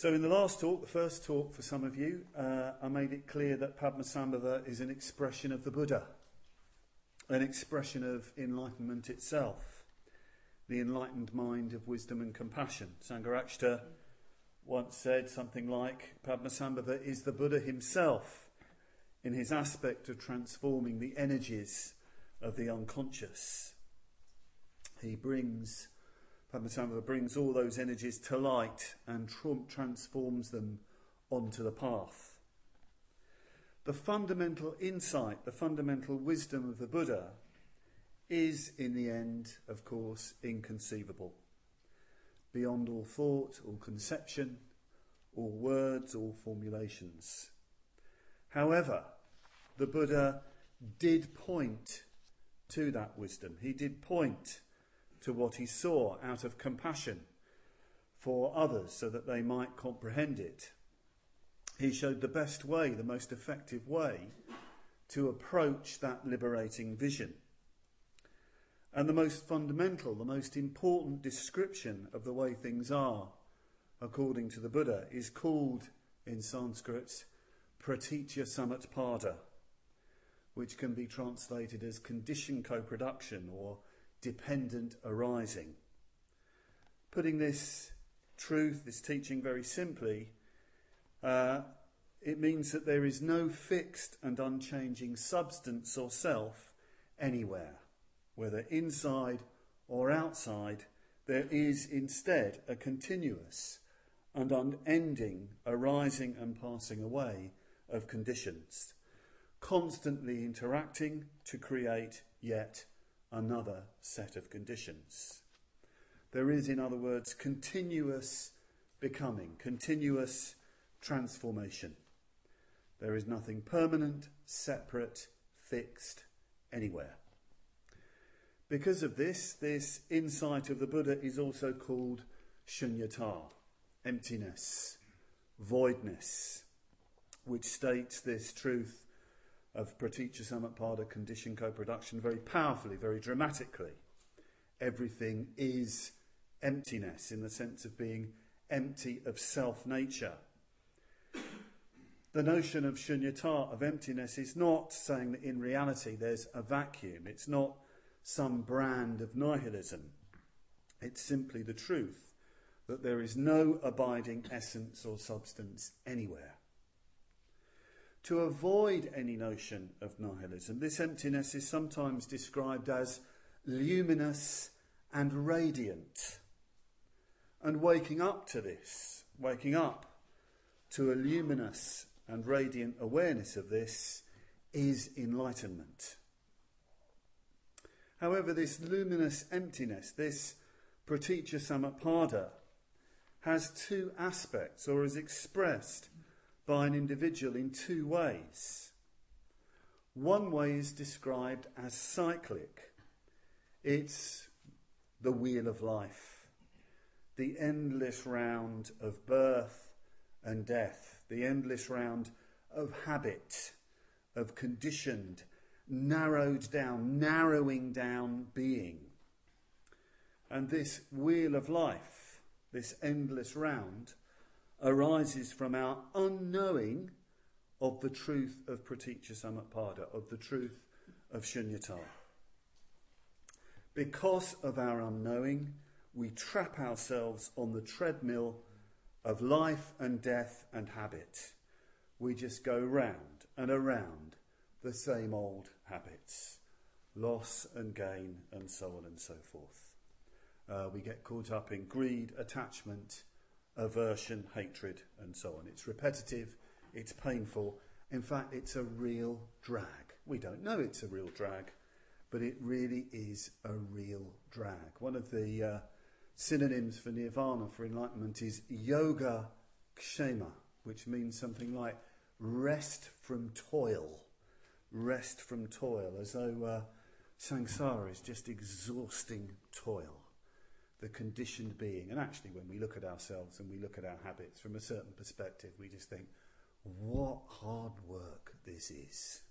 So, in the last talk, the first talk for some of you, uh, I made it clear that Padmasambhava is an expression of the Buddha, an expression of enlightenment itself, the enlightened mind of wisdom and compassion. Sangharakshita once said something like Padmasambhava is the Buddha himself in his aspect of transforming the energies of the unconscious. He brings Padmasambhava brings all those energies to light and transforms them onto the path. The fundamental insight, the fundamental wisdom of the Buddha is, in the end, of course, inconceivable. Beyond all thought, all conception, all words, all formulations. However, the Buddha did point to that wisdom. He did point to what he saw out of compassion for others so that they might comprehend it. He showed the best way, the most effective way to approach that liberating vision. And the most fundamental, the most important description of the way things are, according to the Buddha, is called in Sanskrit pratitya samutpada, which can be translated as condition co production or dependent arising. Putting this truth, this teaching very simply, uh, it means that there is no fixed and unchanging substance or self anywhere, whether inside or outside, there is instead a continuous and unending arising and passing away of conditions, constantly interacting to create yet another set of conditions. There is, in other words, continuous becoming, continuous transformation. There is nothing permanent, separate, fixed anywhere. Because of this, this insight of the Buddha is also called shunyata, emptiness, voidness, which states this truth of Pratitya Samutpada condition co production very powerfully, very dramatically. Everything is emptiness in the sense of being empty of self nature. The notion of shunyata, of emptiness, is not saying that in reality there's a vacuum. It's not some brand of nihilism. It's simply the truth that there is no abiding essence or substance anywhere to avoid any notion of nihilism. This emptiness is sometimes described as luminous and radiant. And waking up to this, waking up to a luminous and radiant awareness of this, is enlightenment. However, this luminous emptiness, this pratitya samutpada, has two aspects, or is expressed by an individual in two ways. One way is described as cyclic. It's the wheel of life, the endless round of birth and death, the endless round of habit, of conditioned, narrowed down, narrowing down being. And this wheel of life, this endless round, arises from our unknowing of the truth of pratitya samutpada, of the truth of shunyata. Because of our unknowing, we trap ourselves on the treadmill of life and death and habit. We just go round and around the same old habits loss and gain, and so on and so forth. Uh, we get caught up in greed, attachment, aversion, hatred, and so on. It's repetitive, it's painful. In fact, it's a real drag. We don't know it's a real drag, but it really is a real drag. One of the uh, synonyms for nirvana, for enlightenment, is yoga kshema, which means something like rest from toil. Rest from toil, as though uh, samsara is just exhausting toil the conditioned being. And actually, when we look at ourselves and we look at our habits from a certain perspective, we just think, what hard work this is.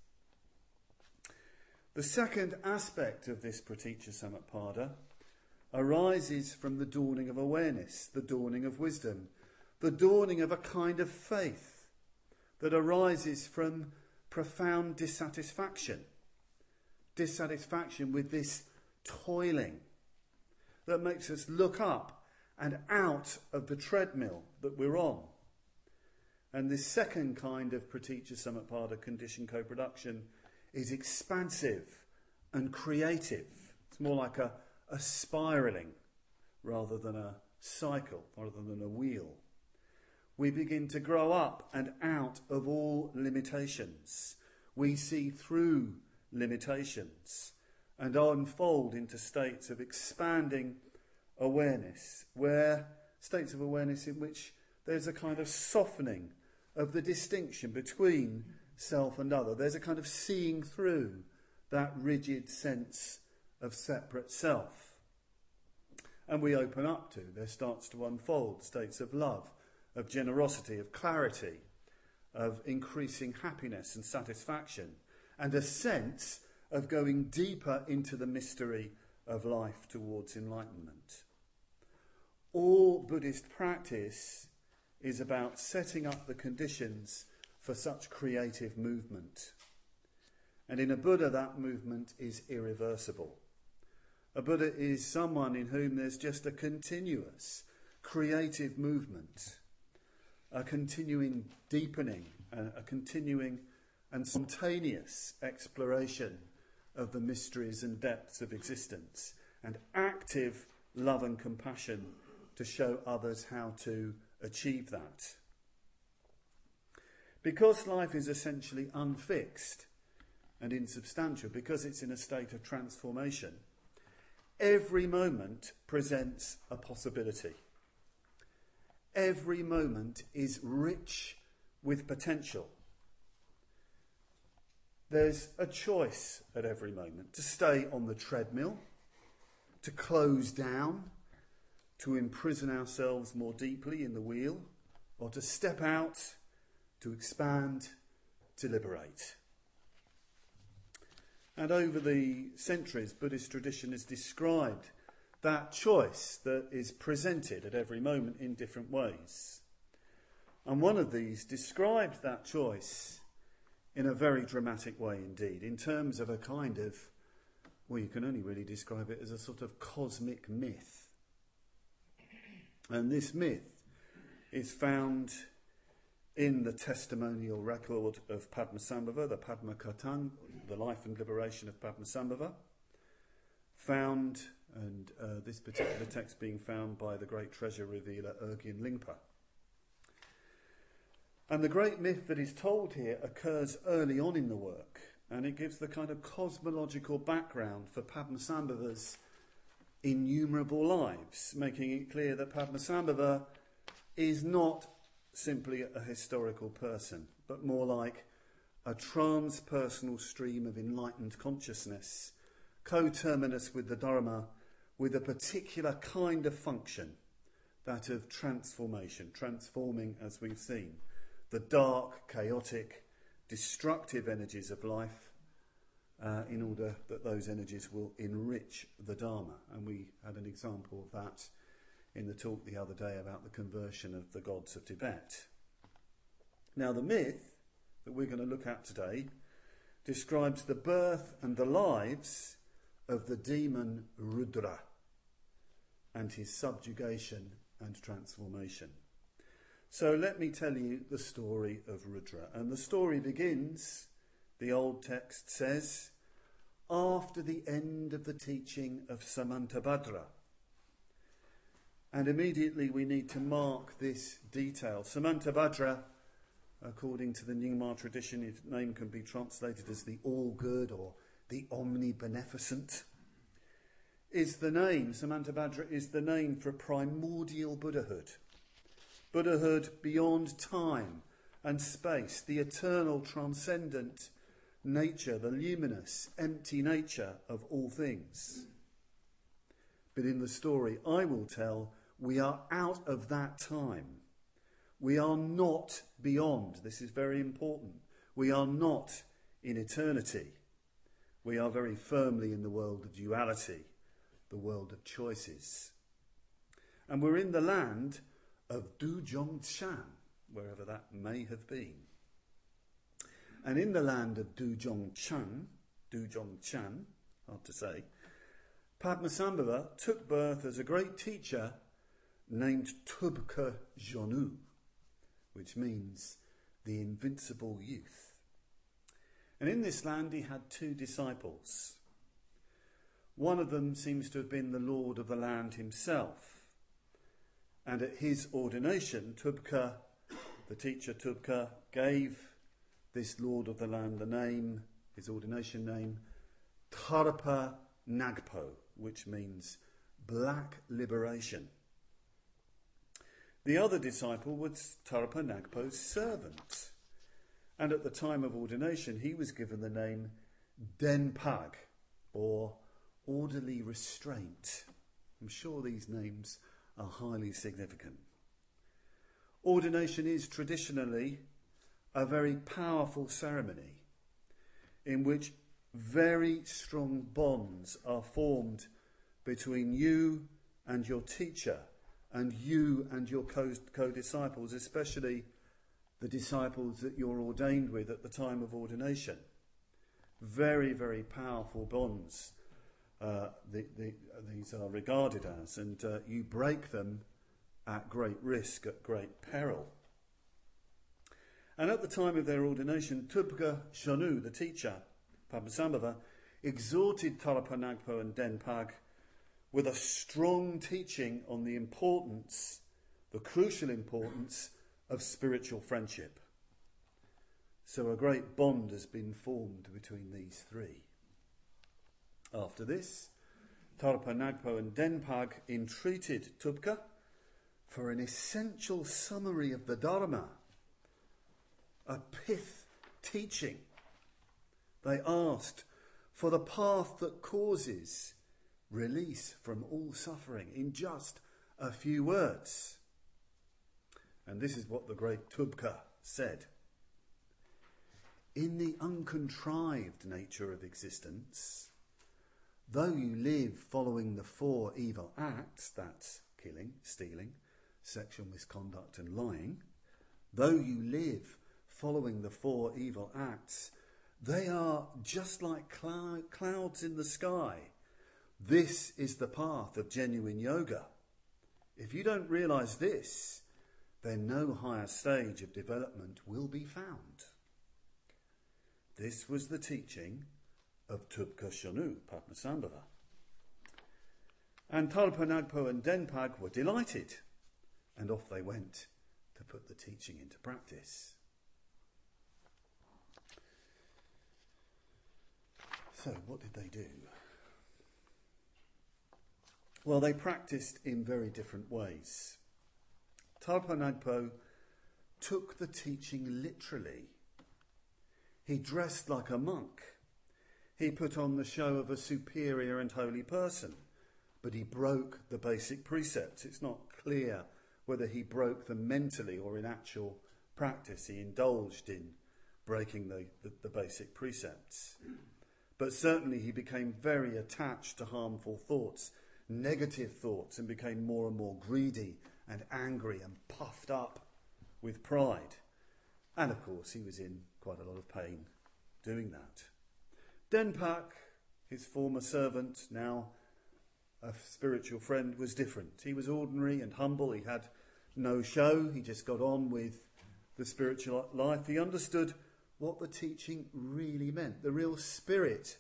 The second aspect of this Pratitya Samutpada arises from the dawning of awareness, the dawning of wisdom, the dawning of a kind of faith that arises from profound dissatisfaction. Dissatisfaction with this toiling that makes us look up and out of the treadmill that we're on. And this second kind of pratitya samutpada condition co production is expansive and creative. It's more like a, a spiraling rather than a cycle, rather than a wheel. We begin to grow up and out of all limitations. We see through limitations and unfold into states of expanding awareness, where states of awareness in which there's a kind of softening of the distinction between self and other. There's a kind of seeing through that rigid sense of separate self. And we open up to, there starts to unfold states of love, of generosity, of clarity, of increasing happiness and satisfaction, and a sense of going deeper into the mystery of life towards enlightenment. All Buddhist practice is about setting up the conditions for such creative movement. And in a Buddha, that movement is irreversible. A Buddha is someone in whom there's just a continuous creative movement, a continuing deepening, a, continuing and spontaneous exploration of the mysteries and depths of existence, and active love and compassion to show others how to achieve that. Because life is essentially unfixed and insubstantial, because it's in a state of transformation, every moment presents a possibility. Every moment is rich with potential. There's a choice at every moment to stay on the treadmill, to close down, to imprison ourselves more deeply in the wheel, or to step out, to expand, to liberate. And over the centuries, Buddhist tradition has described that choice that is presented at every moment in different ways. And one of these describes that choice in a very dramatic way indeed, in terms of a kind of, well, you can only really describe it as a sort of cosmic myth. And this myth is found in the testimonial record of Padmasambhava, the Padma Katang, the life and liberation of Padmasambhava, found, and uh, this particular text being found by the great treasure revealer Urgyen Lingpa. And the great myth that is told here occurs early on in the work, and it gives the kind of cosmological background for Padmasambhava's innumerable lives, making it clear that Padmasambhava is not simply a historical person, but more like a transpersonal stream of enlightened consciousness, coterminous with the Dharma, with a particular kind of function, that of transformation, transforming as we've seen the dark, chaotic, destructive energies of life uh, in order that those energies will enrich the Dharma. And we had an example of that in the talk the other day about the conversion of the gods of Tibet. Now, the myth that we're going to look at today describes the birth and the lives of the demon Rudra and his subjugation and transformation. So let me tell you the story of Rudra. And the story begins, the old text says, after the end of the teaching of Samantabhadra. And immediately we need to mark this detail. Samantabhadra, according to the Nyingma tradition, his name can be translated as the all good or the omnibeneficent, is the name, Samantabhadra is the name for primordial Buddhahood. Buddhahood beyond time and space, the eternal, transcendent nature, the luminous, empty nature of all things. But in the story I will tell, we are out of that time. We are not beyond. This is very important. We are not in eternity. We are very firmly in the world of duality, the world of choices. And we're in the land of Dujong Chan, wherever that may have been. And in the land of Dujong Chan, Dujong Chan, hard to say, Padmasambhava took birth as a great teacher named Tubka Jonu, which means the invincible youth. And in this land he had two disciples. One of them seems to have been the lord of the land himself. And at his ordination, Tubka, the teacher Tubka, gave this lord of the land the name, his ordination name, Tarpa Nagpo, which means black liberation. The other disciple was Tarpa Nagpo's servant. And at the time of ordination, he was given the name Denpag, or orderly restraint. I'm sure these names are highly significant. Ordination is traditionally a very powerful ceremony in which very strong bonds are formed between you and your teacher, and you and your co disciples, especially the disciples that you're ordained with at the time of ordination. Very, very powerful bonds uh, the, the, these are regarded as, and uh, you break them at great risk, at great peril. And at the time of their ordination, Tubka Shanu, the teacher, Padmasambhava, exhorted Tarapanagpo and Denpag with a strong teaching on the importance, the crucial importance of spiritual friendship. So a great bond has been formed between these three. After this, Tarpa Nagpo and Denpag entreated Tubka for an essential summary of the Dharma, a pith teaching. They asked for the path that causes release from all suffering in just a few words. And this is what the great Tubka said. In the uncontrived nature of existence, though you live following the four evil acts that's killing, stealing, sexual misconduct, and lying, though you live following the four evil acts, they are just like clou- clouds in the sky. This is the path of genuine yoga. If you don't realize this, then no higher stage of development will be found. This was the teaching of Tubka Shanu, Padmasambhava. And Tarpa Nagpo and Denpag were delighted, and off they went to put the teaching into practice. So, what did they do? Well, they practiced in very different ways. Tarpa Nagpo took the teaching literally. He dressed like a monk he put on the show of a superior and holy person, but he broke the basic precepts. It's not clear whether he broke them mentally or in actual practice. He indulged in breaking the, the, the basic precepts. But certainly he became very attached to harmful thoughts, negative thoughts, and became more and more greedy and angry and puffed up with pride. And of course, he was in quite a lot of pain doing that. Denpak, his former servant, now a spiritual friend, was different. He was ordinary and humble. He had no show. He just got on with the spiritual life. He understood what the teaching really meant, the real spirit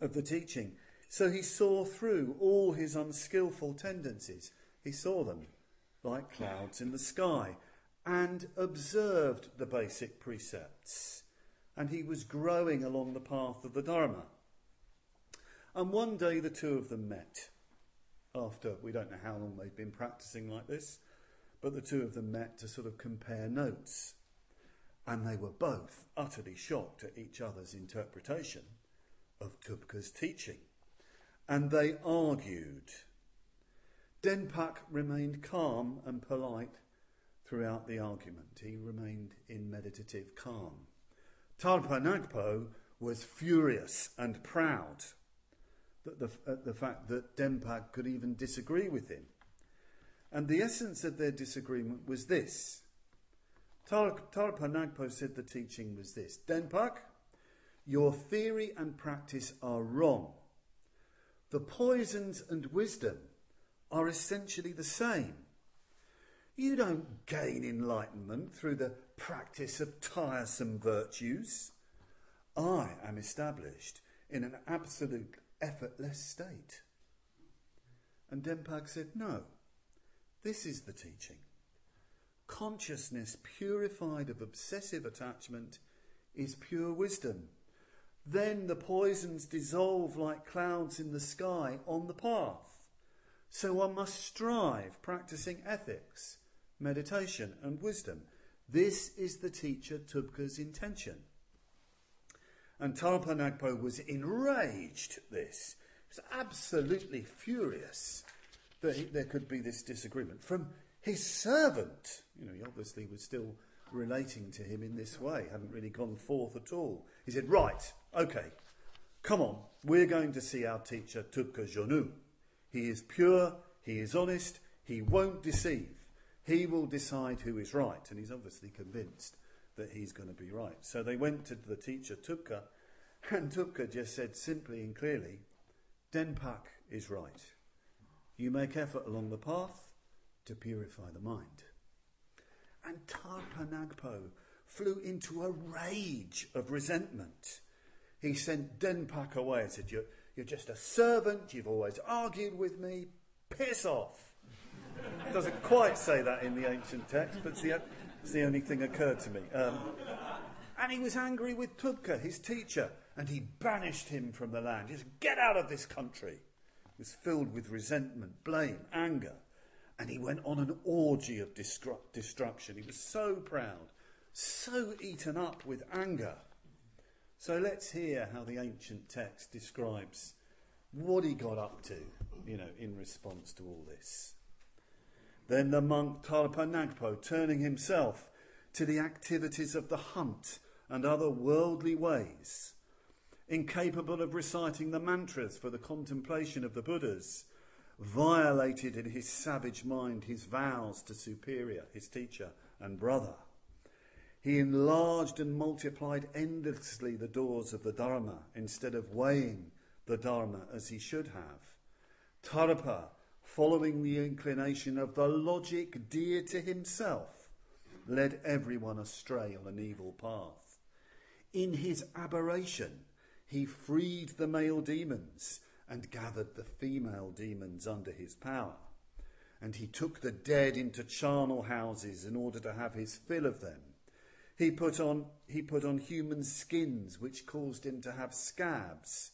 of the teaching. So he saw through all his unskillful tendencies. He saw them like clouds in the sky and observed the basic precepts and he was growing along the path of the Dharma. And one day the two of them met. After, we don't know how long they'd been practicing like this, but the two of them met to sort of compare notes. And they were both utterly shocked at each other's interpretation of Tubka's teaching. And they argued. Denpak remained calm and polite throughout the argument. He remained in meditative calm. Tarpa Nagpo was furious and proud at the, at the fact that Denpag could even disagree with him. And the essence of their disagreement was this. Tarpa Nagpo said the teaching was this Denpak, your theory and practice are wrong. The poisons and wisdom are essentially the same. You don't gain enlightenment through the practice of tiresome virtues. I am established in an absolute effortless state. And Denpak said, No, this is the teaching. Consciousness purified of obsessive attachment is pure wisdom. Then the poisons dissolve like clouds in the sky on the path. So one must strive, practicing ethics, meditation, and wisdom. This is the teacher Tubka's intention. And Tarpa Nagpo was enraged at this. He was absolutely furious that he, there could be this disagreement from his servant. You know, he obviously was still relating to him in this way, hadn't really gone forth at all. He said, Right, okay, come on, we're going to see our teacher Tubka Jonu. He is pure, he is honest, he won't deceive. He will decide who is right, and he's obviously convinced that he's going to be right. So they went to the teacher Tubka, and Tubka just said simply and clearly, Denpak is right. You make effort along the path to purify the mind. And Tarpa Nagpo flew into a rage of resentment. He sent Denpak away and said, you're, you're just a servant, you've always argued with me, piss off. Doesn't quite say that in the ancient text, but it's the, it's the only thing occurred to me. Um, and he was angry with Tubka, his teacher, and he banished him from the land. Just get out of this country. He was filled with resentment, blame, anger. And he went on an orgy of destru- destruction. He was so proud, so eaten up with anger. So let's hear how the ancient text describes what he got up to, you know, in response to all this. Then the monk Tarpa Nagpo, turning himself to the activities of the hunt and other worldly ways, incapable of reciting the mantras for the contemplation of the Buddhas, violated in his savage mind his vows to Superior, his teacher and brother. He enlarged and multiplied endlessly the doors of the Dharma instead of weighing the Dharma as he should have. Tarpa, following the inclination of the logic dear to himself, led everyone astray on an evil path. In his aberration, he freed the male demons and gathered the female demons under his power. And he took the dead into charnel houses in order to have his fill of them. He put on, he put on human skins, which caused him to have scabs.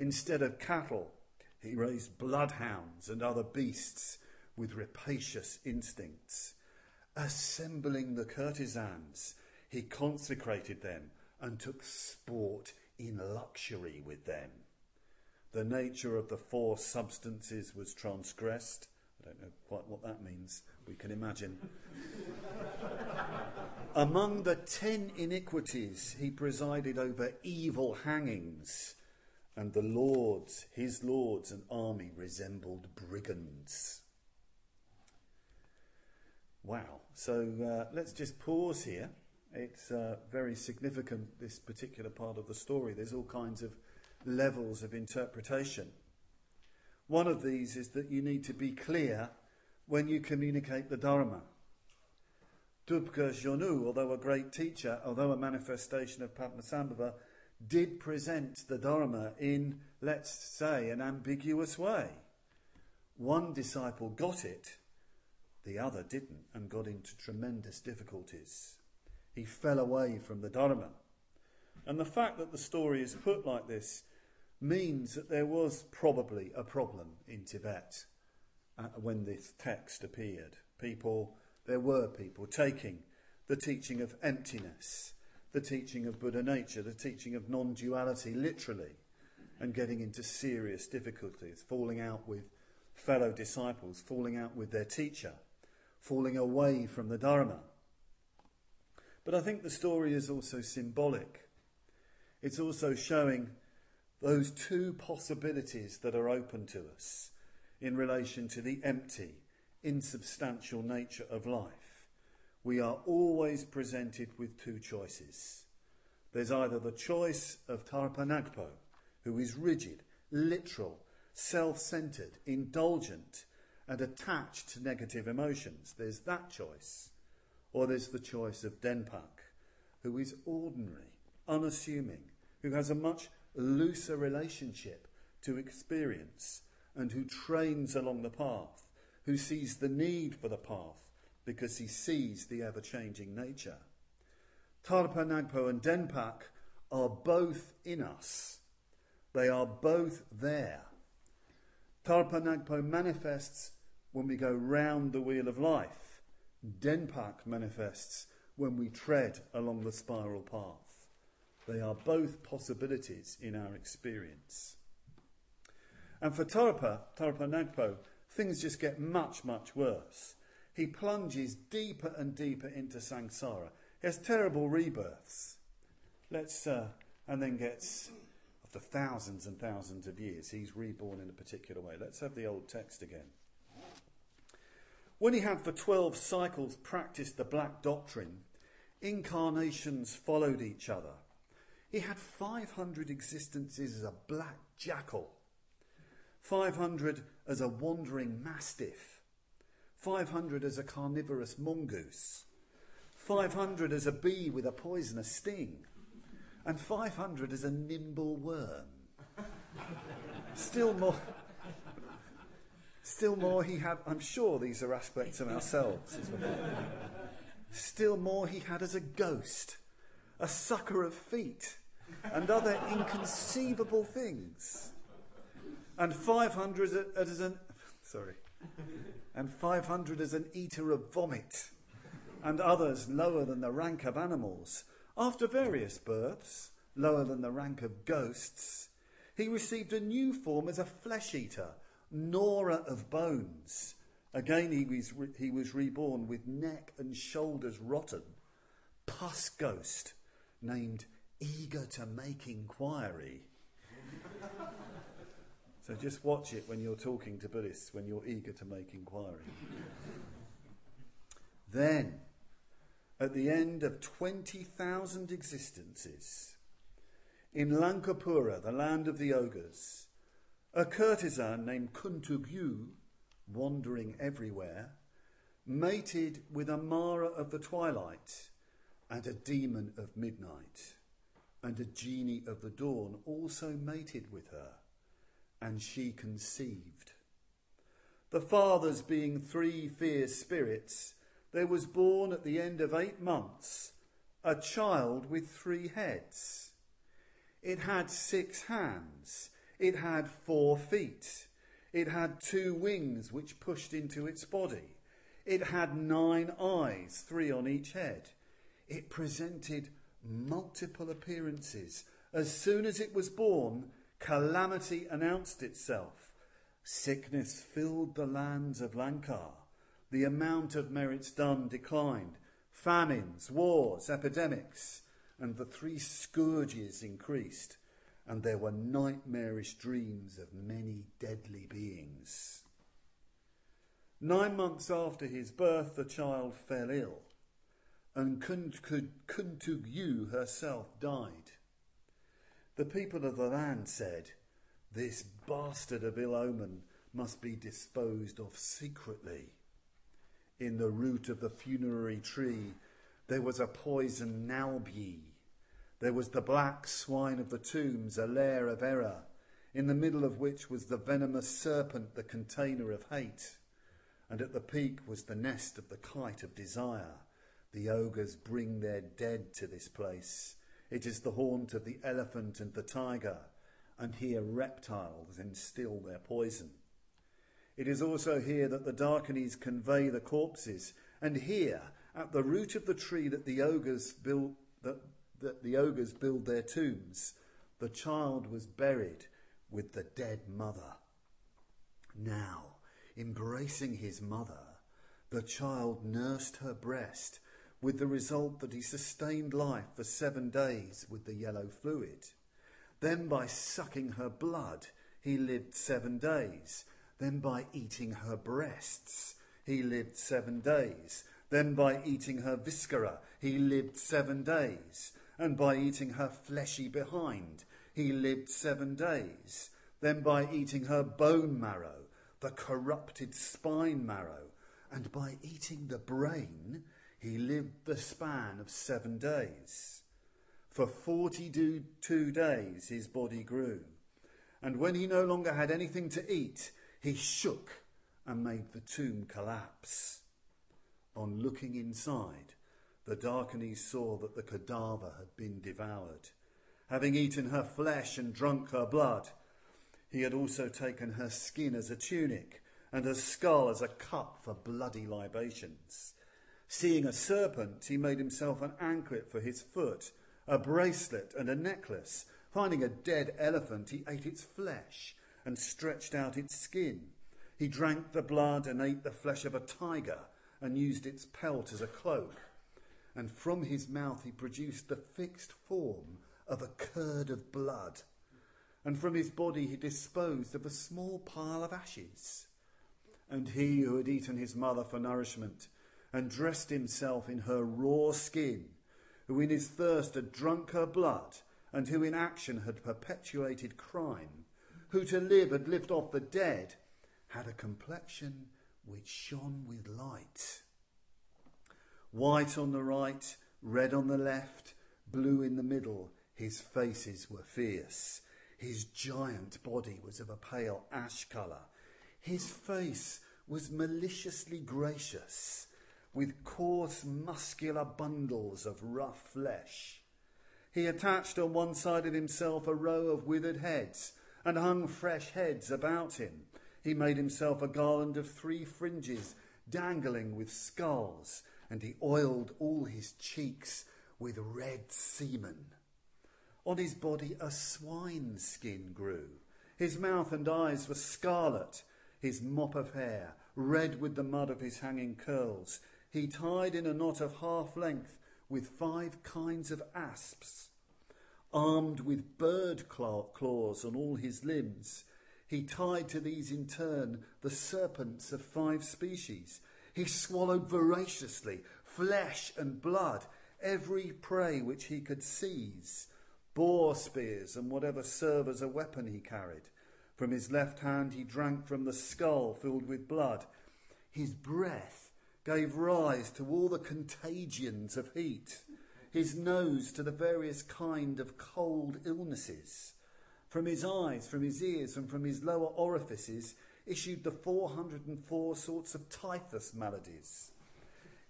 Instead of cattle, he raised bloodhounds and other beasts with rapacious instincts. Assembling the courtesans, he consecrated them and took sport in luxury with them. The nature of the four substances was transgressed. I don't know quite what that means. We can imagine. Among the ten iniquities, he presided over evil hangings, and the lords, his lords and army, resembled brigands. Wow. So uh, let's just pause here it's uh, very significant, this particular part of the story. There's all kinds of levels of interpretation. One of these is that you need to be clear when you communicate the Dharma. Tubka Jonu, although a great teacher, although a manifestation of Padmasambhava, did present the Dharma in, let's say, an ambiguous way. One disciple got it, the other didn't, and got into tremendous difficulties. He fell away from the Dharma. And the fact that the story is put like this means that there was probably a problem in Tibet uh, when this text appeared. People, there were people taking the teaching of emptiness, the teaching of Buddha nature, the teaching of non duality literally, and getting into serious difficulties, falling out with fellow disciples, falling out with their teacher, falling away from the Dharma. But I think the story is also symbolic. It's also showing those two possibilities that are open to us in relation to the empty, insubstantial nature of life, we are always presented with two choices. There's either the choice of Tarpanagpo, who is rigid, literal, self centered, indulgent, and attached to negative emotions. There's that choice. Or there's the choice of Denpak, who is ordinary, unassuming, who has a much looser relationship to experience, and who trains along the path, who sees the need for the path because he sees the ever changing nature. Tarpa Nagpo and Denpak are both in us. They are both there. Tarpa Nagpo manifests when we go round the wheel of life. Denpak manifests when we tread along the spiral path. They are both possibilities in our experience. And for Tarpa, Tarpa Nagpo, things just get much, much worse. He plunges deeper and deeper into samsara. He has terrible rebirths. Let's, uh, and then gets, after thousands and thousands of years, he's reborn in a particular way. Let's have the old text again. When he had for 12 cycles practiced the black doctrine, incarnations followed each other. He had 500 existences as a black jackal 500 as a wandering mastiff, 500 as a carnivorous mongoose, 500 as a bee with a poisonous sting, and 500 as a nimble worm. Still more. Still more he had, I'm sure these are aspects of ourselves. Still more he had as a ghost, a sucker of feet, and other inconceivable things and 500 as an sorry, and 500 as an eater of vomit, and others lower than the rank of animals. After various births, lower than the rank of ghosts, he received a new form as a flesh eater, gnawer of bones. Again, he was, re- he was reborn with neck and shoulders rotten, pus ghost, named eager to make inquiry. So just watch it when you're talking to Buddhists, when you're eager to make inquiry. then, at the end of 20,000 existences, in Lankapura, the land of the ogres, a courtesan named Kuntugyu, wandering everywhere, mated with a Mara of the twilight and a demon of midnight, and a genie of the dawn also mated with her and she conceived. The fathers being three fierce spirits, there was born at the end of eight months a child with three heads. It had six hands. It had four feet. It had two wings which pushed into its body. It had nine eyes, three on each head. It presented multiple appearances. As soon as it was born, Calamity announced itself. Sickness filled the lands of Lankar. The amount of merits done declined. Famines, wars, epidemics, and the three scourges increased. And there were nightmarish dreams of many deadly beings. Nine months after his birth, the child fell ill, and Kuntugyu herself died. The people of the land said, This bastard of ill omen must be disposed of secretly. In the root of the funerary tree there was a poison nalbi. There was the black swine of the tombs, a lair of error, in the middle of which was the venomous serpent, the container of hate. And at the peak was the nest of the kite of desire. The ogres bring their dead to this place it is the haunt of the elephant and the tiger, and here reptiles instill their poison. It is also here that the Dakinis convey the corpses, and here, at the root of the tree that the ogres build, that, that the ogres build their tombs, the child was buried with the dead mother. Now, embracing his mother, the child nursed her breast with the result that he sustained life for seven days with the yellow fluid. Then, by sucking her blood, he lived seven days. Then, by eating her breasts, he lived seven days. Then by eating her viscera, he lived seven days. And by eating her fleshy behind, he lived seven days. Then by eating her bone marrow, the corrupted spine marrow, and by eating the brain, he lived the span of seven days. For forty two days his body grew. And when he no longer had anything to eat, he shook and made the tomb collapse. On looking inside, the Dardanelles saw that the cadaver had been devoured. Having eaten her flesh and drunk her blood, he had also taken her skin as a tunic and her skull as a cup for bloody libations. Seeing a serpent, he made himself an anklet for his foot, a bracelet and a necklace. Finding a dead elephant, he ate its flesh and stretched out its skin. He drank the blood and ate the flesh of a tiger and used its pelt as a cloak. And from his mouth he produced the fixed form of a curd of blood. And from his body he disposed of a small pile of ashes. And he who had eaten his mother for nourishment and dressed himself in her raw skin, who in his thirst had drunk her blood, and who in action had perpetuated crime, who to live had lived off the dead, had a complexion which shone with light. White on the right, red on the left, blue in the middle, his faces were fierce. His giant body was of a pale ash colour. His face was maliciously gracious, with coarse muscular bundles of rough flesh. He attached on one side of himself a row of withered heads and hung fresh heads about him. He made himself a garland of three fringes, dangling with skulls, and he oiled all his cheeks with red semen. On his body a swine skin grew. His mouth and eyes were scarlet, his mop of hair red with the mud of his hanging curls. He tied in a knot of half length with five kinds of asps. Armed with bird claws on all his limbs, he tied to these in turn the serpents of five species. He swallowed voraciously flesh and blood, every prey which he could seize, boar spears and whatever serve as a weapon he carried. From his left hand he drank from the skull filled with blood. His breath gave rise to all the contagions of heat, his nose to the various kind of cold illnesses. From his eyes, from his ears, and from his lower orifices issued the 404 sorts of typhus maladies.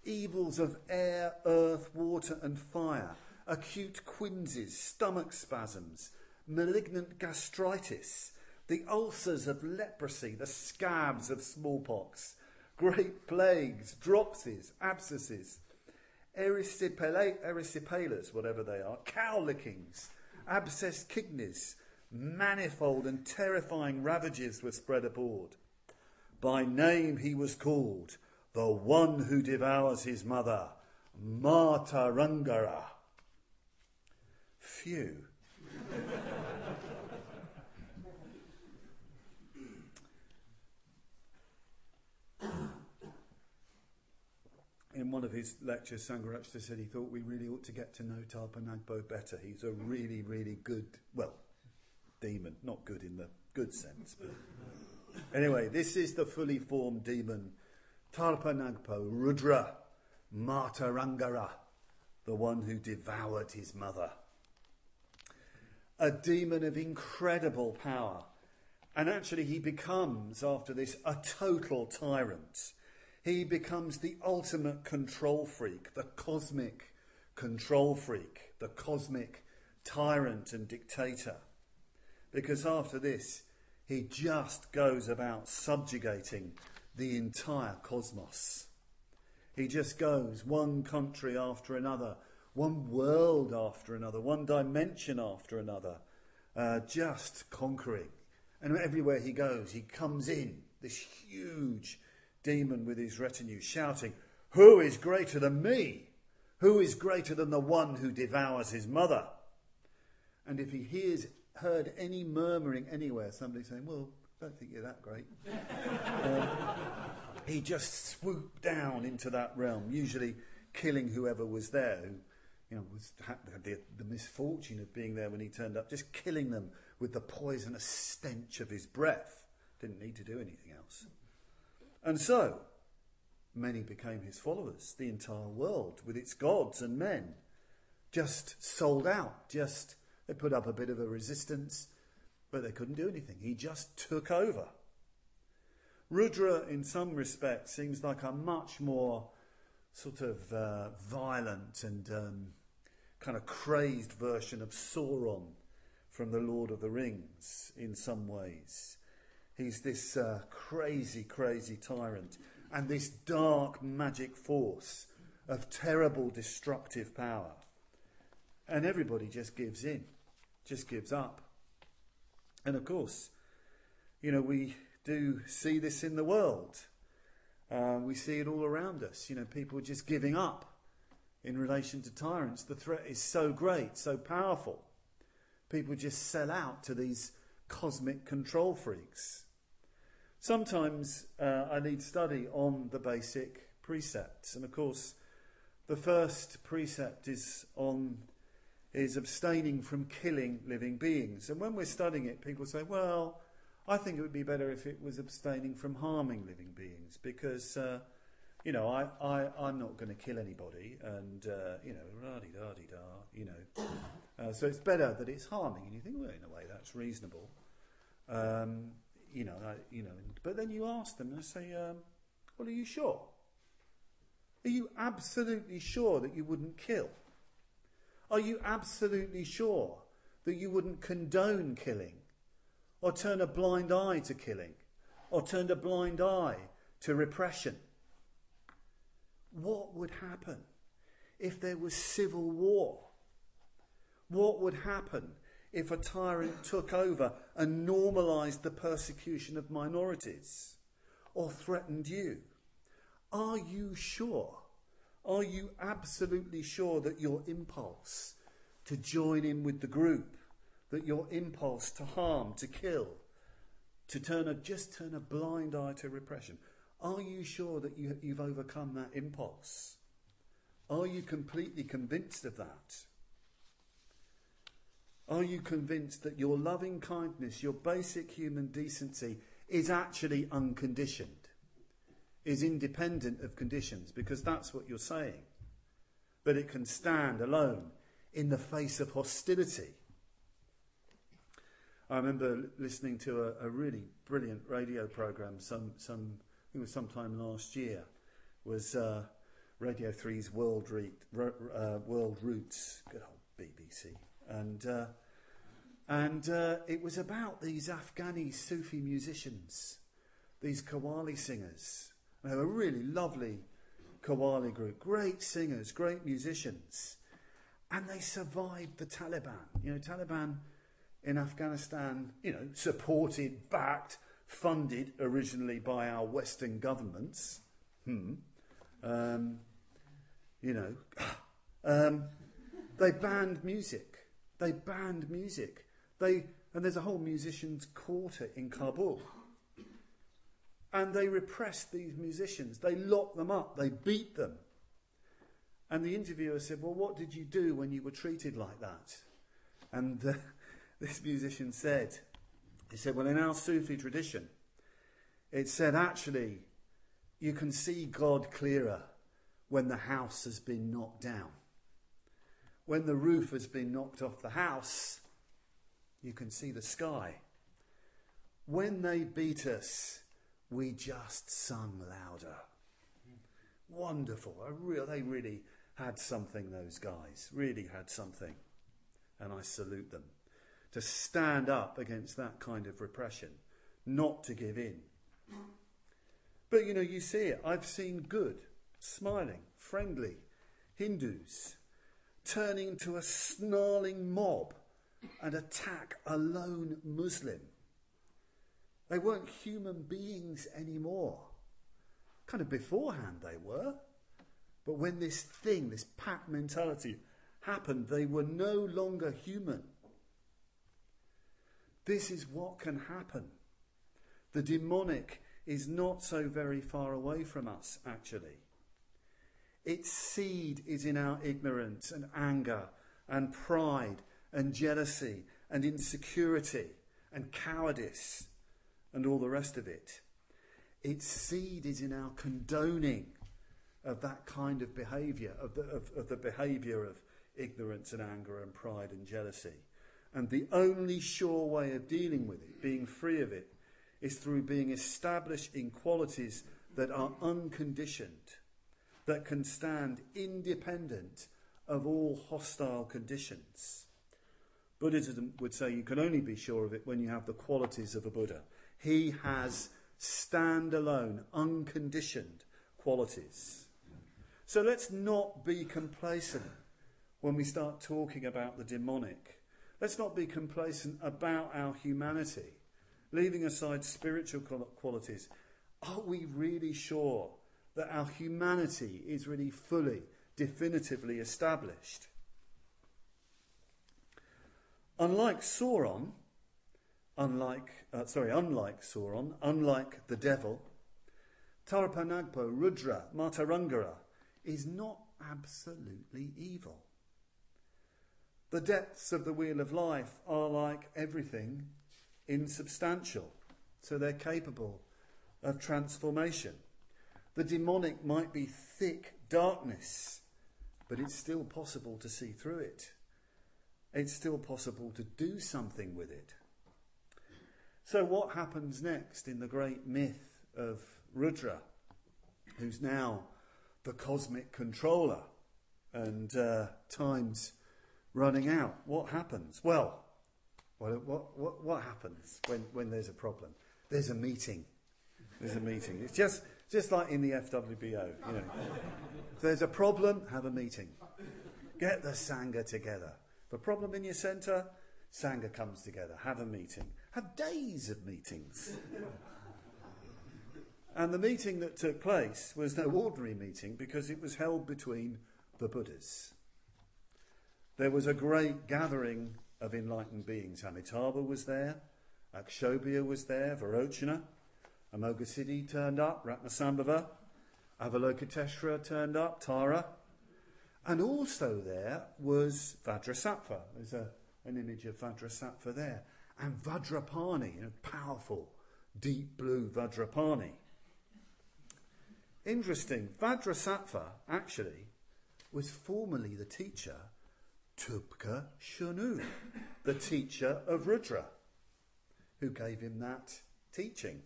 Evils of air, earth, water, and fire, acute quinsies, stomach spasms, malignant gastritis, the ulcers of leprosy, the scabs of smallpox, great plagues, dropsies, abscesses, erysipelas, whatever they are, cow lickings, abscess kidneys, manifold and terrifying ravages were spread abroad. By name he was called the one who devours his mother, Matarangara. Phew. in one of his lectures, Sangharakshita said he thought we really ought to get to know Talpa Nagpo better. He's a really, really good, well, demon. Not good in the good sense. But anyway, this is the fully formed demon, Talpa Nagpo, Rudra, Matarangara, the one who devoured his mother. A demon of incredible power. And actually, he becomes, after this, a total tyrant. He becomes the ultimate control freak, the cosmic control freak, the cosmic tyrant and dictator because after this, he just goes about subjugating the entire cosmos. He just goes one country after another, one world after another, one dimension after another, uh, just conquering. And everywhere he goes, he comes in, this huge demon with his retinue, shouting, Who is greater than me? Who is greater than the one who devours his mother? And if he hears heard any murmuring anywhere, somebody saying, Well, I don't think you're that great. um, he just swooped down into that realm, usually killing whoever was there, who you know, was, had the, the misfortune of being there when he turned up, just killing them with the poisonous stench of his breath. Didn't need to do anything else. And so, many became his followers. The entire world, with its gods and men, just sold out. Just they put up a bit of a resistance, but they couldn't do anything. He just took over. Rudra, in some respects, seems like a much more sort of uh, violent and um, kind of crazed version of Sauron from The Lord of the Rings in some ways. He's this uh, crazy, crazy tyrant and this dark magic force of terrible destructive power. And everybody just gives in, just gives up. And of course, you know, we do see this in the world. Uh, we see it all around us. You know, people just giving up in relation to tyrants. The threat is so great, so powerful. People just sell out to these cosmic control freaks. Sometimes uh, I need study on the basic precepts, and of course, the first precept is on is abstaining from killing living beings. And when we're studying it, people say, "Well, I think it would be better if it was abstaining from harming living beings because." Uh, you know, I, I, I'm not going to kill anybody, and, uh, you know, da da da, you know. Uh, so it's better that it's harming. And you think, well, in a way, that's reasonable. Um, you know, I, you know, but then you ask them and say, um, well, are you sure? Are you absolutely sure that you wouldn't kill? Are you absolutely sure that you wouldn't condone killing? Or turn a blind eye to killing? Or turn a blind eye to repression? what would happen if there was civil war? What would happen if a tyrant took over and normalised the persecution of minorities or threatened you? Are you sure? Are you absolutely sure that your impulse to join in with the group, that your impulse to harm, to kill, to turn a, just turn a blind eye to repression, are you sure that you, you've overcome that impulse? Are you completely convinced of that? Are you convinced that your loving kindness, your basic human decency, is actually unconditioned, is independent of conditions? Because that's what you're saying. That it can stand alone in the face of hostility. I remember listening to a, a really brilliant radio program some, some I think it was sometime last year, was uh, Radio 3's World, Re- uh, World Routes, good old BBC. And, uh, and uh, it was about these Afghani Sufi musicians, these Qawwali singers. They were a really lovely Qawwali group, great singers, great musicians. And they survived the Taliban. You know, Taliban in Afghanistan, you know, supported, backed, funded originally by our Western governments. Hmm. Um, you know, um, they banned music. They banned music. They and there's a whole musicians' quarter in Kabul. And they repressed these musicians. They locked them up. They beat them. And the interviewer said, "Well, what did you do when you were treated like that?" And uh, this musician said, he said, Well, in our Sufi tradition, it said actually you can see God clearer when the house has been knocked down. When the roof has been knocked off the house, you can see the sky. When they beat us, we just sung louder. Wonderful. Real, they really had something, those guys. Really had something. And I salute them to stand up against that kind of repression, not to give in. But you know, you see it. I've seen good, smiling, friendly Hindus turning into a snarling mob and attack a lone Muslim. They weren't human beings anymore. Kind of beforehand they were. But when this thing, this pack mentality happened, they were no longer human. This is what can happen. The demonic is not so very far away from us, actually. Its seed is in our ignorance and anger and pride and jealousy and insecurity and cowardice and all the rest of it. Its seed is in our condoning of that kind of behaviour, of the, of, of the behaviour of ignorance and anger and pride and jealousy. And the only sure way of dealing with it, being free of it, is through being established in qualities that are unconditioned, that can stand independent of all hostile conditions. Buddhism would say you can only be sure of it when you have the qualities of a Buddha. He has standalone, unconditioned qualities. So let's not be complacent when we start talking about the demonic. Let's not be complacent about our humanity, leaving aside spiritual qualities. Are we really sure that our humanity is really fully, definitively established? Unlike Sauron, unlike, uh, sorry, unlike Sauron, unlike the devil, Tharpa Nagpo, Rudra, Matarangara is not absolutely evil. The depths of the wheel of life are like everything insubstantial, so they're capable of transformation. The demonic might be thick darkness, but it's still possible to see through it. It's still possible to do something with it. So, what happens next in the great myth of Rudra, who's now the cosmic controller and uh, time's running out? What happens? Well, what, what, what, happens when, when there's a problem? There's a meeting. There's a meeting. It's just, just like in the FWBO. You know. if there's a problem, have a meeting. Get the Sangha together. A problem in your centre, Sangha comes together. Have a meeting have days of meetings. and the meeting that took place was no ordinary meeting because it was held between the Buddhas. There was a great gathering of enlightened beings. Amitabha was there, Akshobhya was there, Vairochana, Amoghasiddhi turned up, Ratnasambhava, Avalokiteshvara turned up, Tara, and also there was Vajrasattva. There's a, an image of Vajrasattva there and Vajrapani, know, powerful, deep blue Vajrapani. Interesting, Vajrasattva actually was formerly the teacher Tubka Shunu, the teacher of Rudra, who gave him that teaching.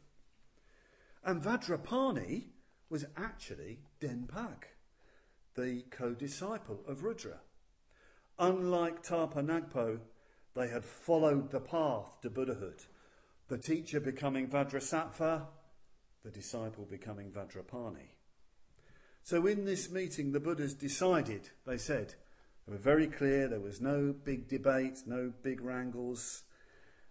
And Vajrapani was actually Denpak, the co disciple of Rudra. Unlike Tharpa Nagpo, they had followed the path to Buddhahood. The teacher becoming Vajrasattva, the disciple becoming Vajrapani. So in this meeting, the Buddhas decided, they said, they were very clear, there was no big debate, no big wrangles.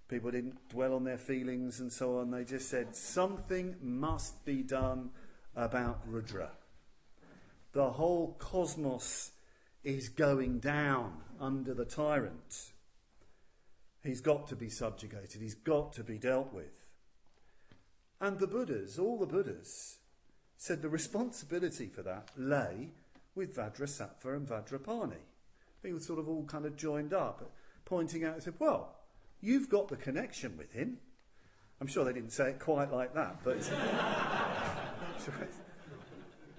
People didn't dwell on their feelings and so on. They just said, something must be done about Rudra. The whole cosmos is going down under the tyrant. He's got to be subjugated, he's got to be dealt with. And the Buddhas, all the Buddhas, said the responsibility for that lay with Vajrasattva and Vajrapani. They were sort of all kind of joined up, pointing out said, Well, you've got the connection with him. I'm sure they didn't say it quite like that, but.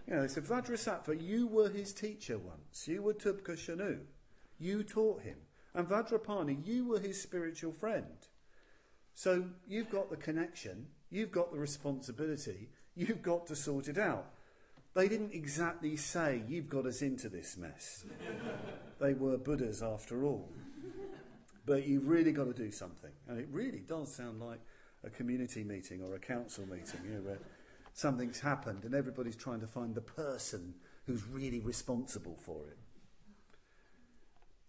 you know, they said, Vajrasattva, you were his teacher once. You were Tubka Shanu. You taught him. And Vajrapani, you were his spiritual friend. So you've got the connection, you've got the responsibility, you've got to sort it out. They didn't exactly say, You've got us into this mess. they were Buddhas after all. But you've really got to do something. And it really does sound like a community meeting or a council meeting, you know, where something's happened and everybody's trying to find the person who's really responsible for it.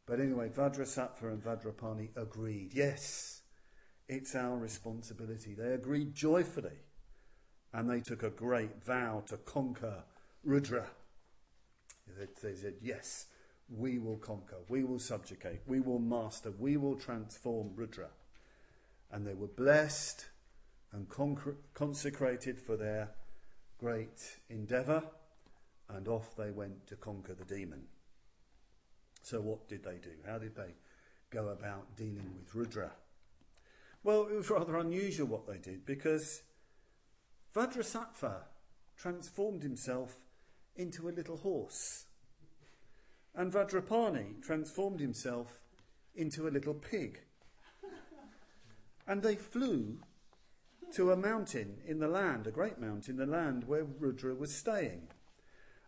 But anyway, Vajrasattva and Vajrapani agreed. Yes, it's our responsibility. They agreed joyfully. And they took a great vow to conquer Rudra. They said, Yes, we will conquer, we will subjugate, we will master, we will transform Rudra. And they were blessed and consecrated for their great endeavour, and off they went to conquer the demon. So, what did they do? How did they go about dealing with Rudra? Well, it was rather unusual what they did because Vajrasattva transformed himself into a little horse, and Vajrapani transformed himself into a little pig. And they flew to a mountain in the land, a great mountain in the land where Rudra was staying.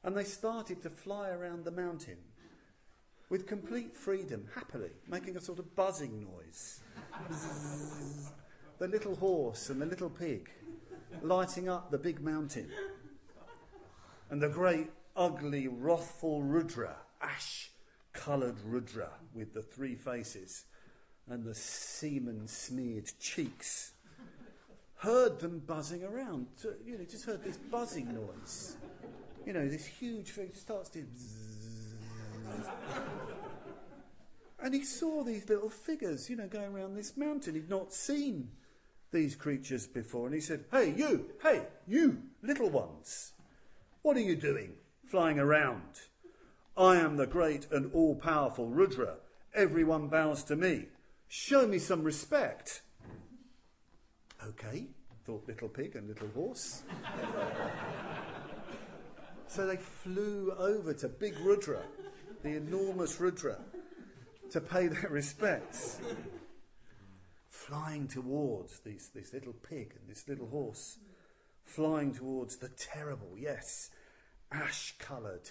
And they started to fly around the mountain with complete freedom, happily, making a sort of buzzing noise. the little horse and the little pig lighting up the big mountain. And the great, ugly, wrathful Rudra, ash coloured Rudra with the three faces and the semen smeared cheeks heard them buzzing around. So, you know, just heard this buzzing noise. You know, this huge thing starts to. and he saw these little figures, you know, going around this mountain. He'd not seen these creatures before. And he said, Hey, you, hey, you, little ones, what are you doing flying around? I am the great and all powerful Rudra. Everyone bows to me. Show me some respect. Okay, thought Little Pig and Little Horse. so they flew over to Big Rudra, the enormous Rudra, to pay their respects. flying towards these, this little pig and this little horse, flying towards the terrible, yes, ash coloured,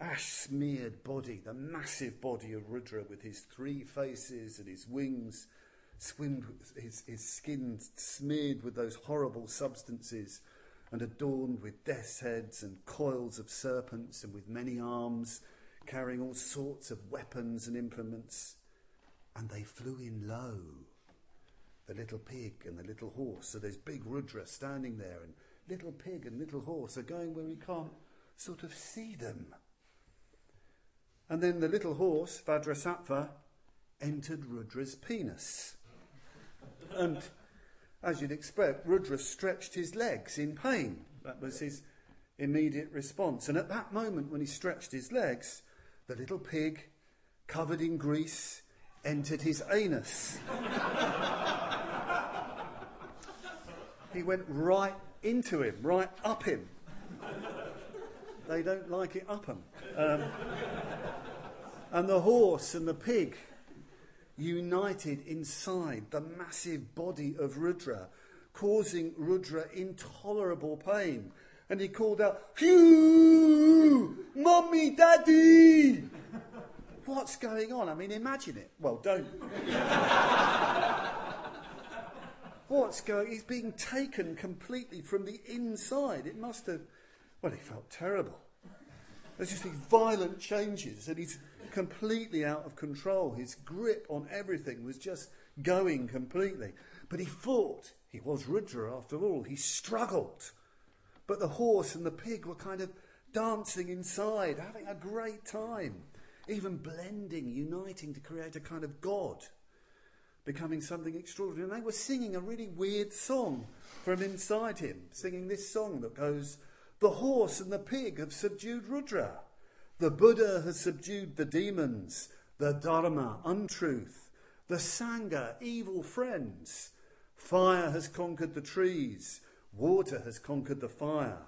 ash smeared body, the massive body of Rudra with his three faces and his wings swimmed, his, his skin smeared with those horrible substances and adorned with death's heads and coils of serpents and with many arms, carrying all sorts of weapons and implements. And they flew in low, the little pig and the little horse. So there's big Rudra standing there, and little pig and little horse are going where he can't sort of see them. And then the little horse, Vajrasattva, entered Rudra's penis. And as you'd expect, Rudra stretched his legs in pain. That was his immediate response. And at that moment, when he stretched his legs, the little pig, covered in grease, entered his anus. he went right into him, right up him. They don't like it up him. Um, and the horse and the pig united inside the massive body of Rudra, causing Rudra intolerable pain. And he called out, Phew! Mummy, Daddy! What's going on? I mean, imagine it. Well, don't. What's going He's being taken completely from the inside. It must have. Well, he felt terrible. There's just these violent changes, and he's completely out of control. His grip on everything was just going completely. But he fought. He was Rudra after all. He struggled. But the horse and the pig were kind of dancing inside, having a great time, even blending, uniting to create a kind of God, becoming something extraordinary. And they were singing a really weird song from inside him, singing this song that goes, The horse and the pig have subdued Rudra. The Buddha has subdued the demons, the Dharma, untruth, the Sangha, evil friends. Fire has conquered the trees, water has conquered the fire.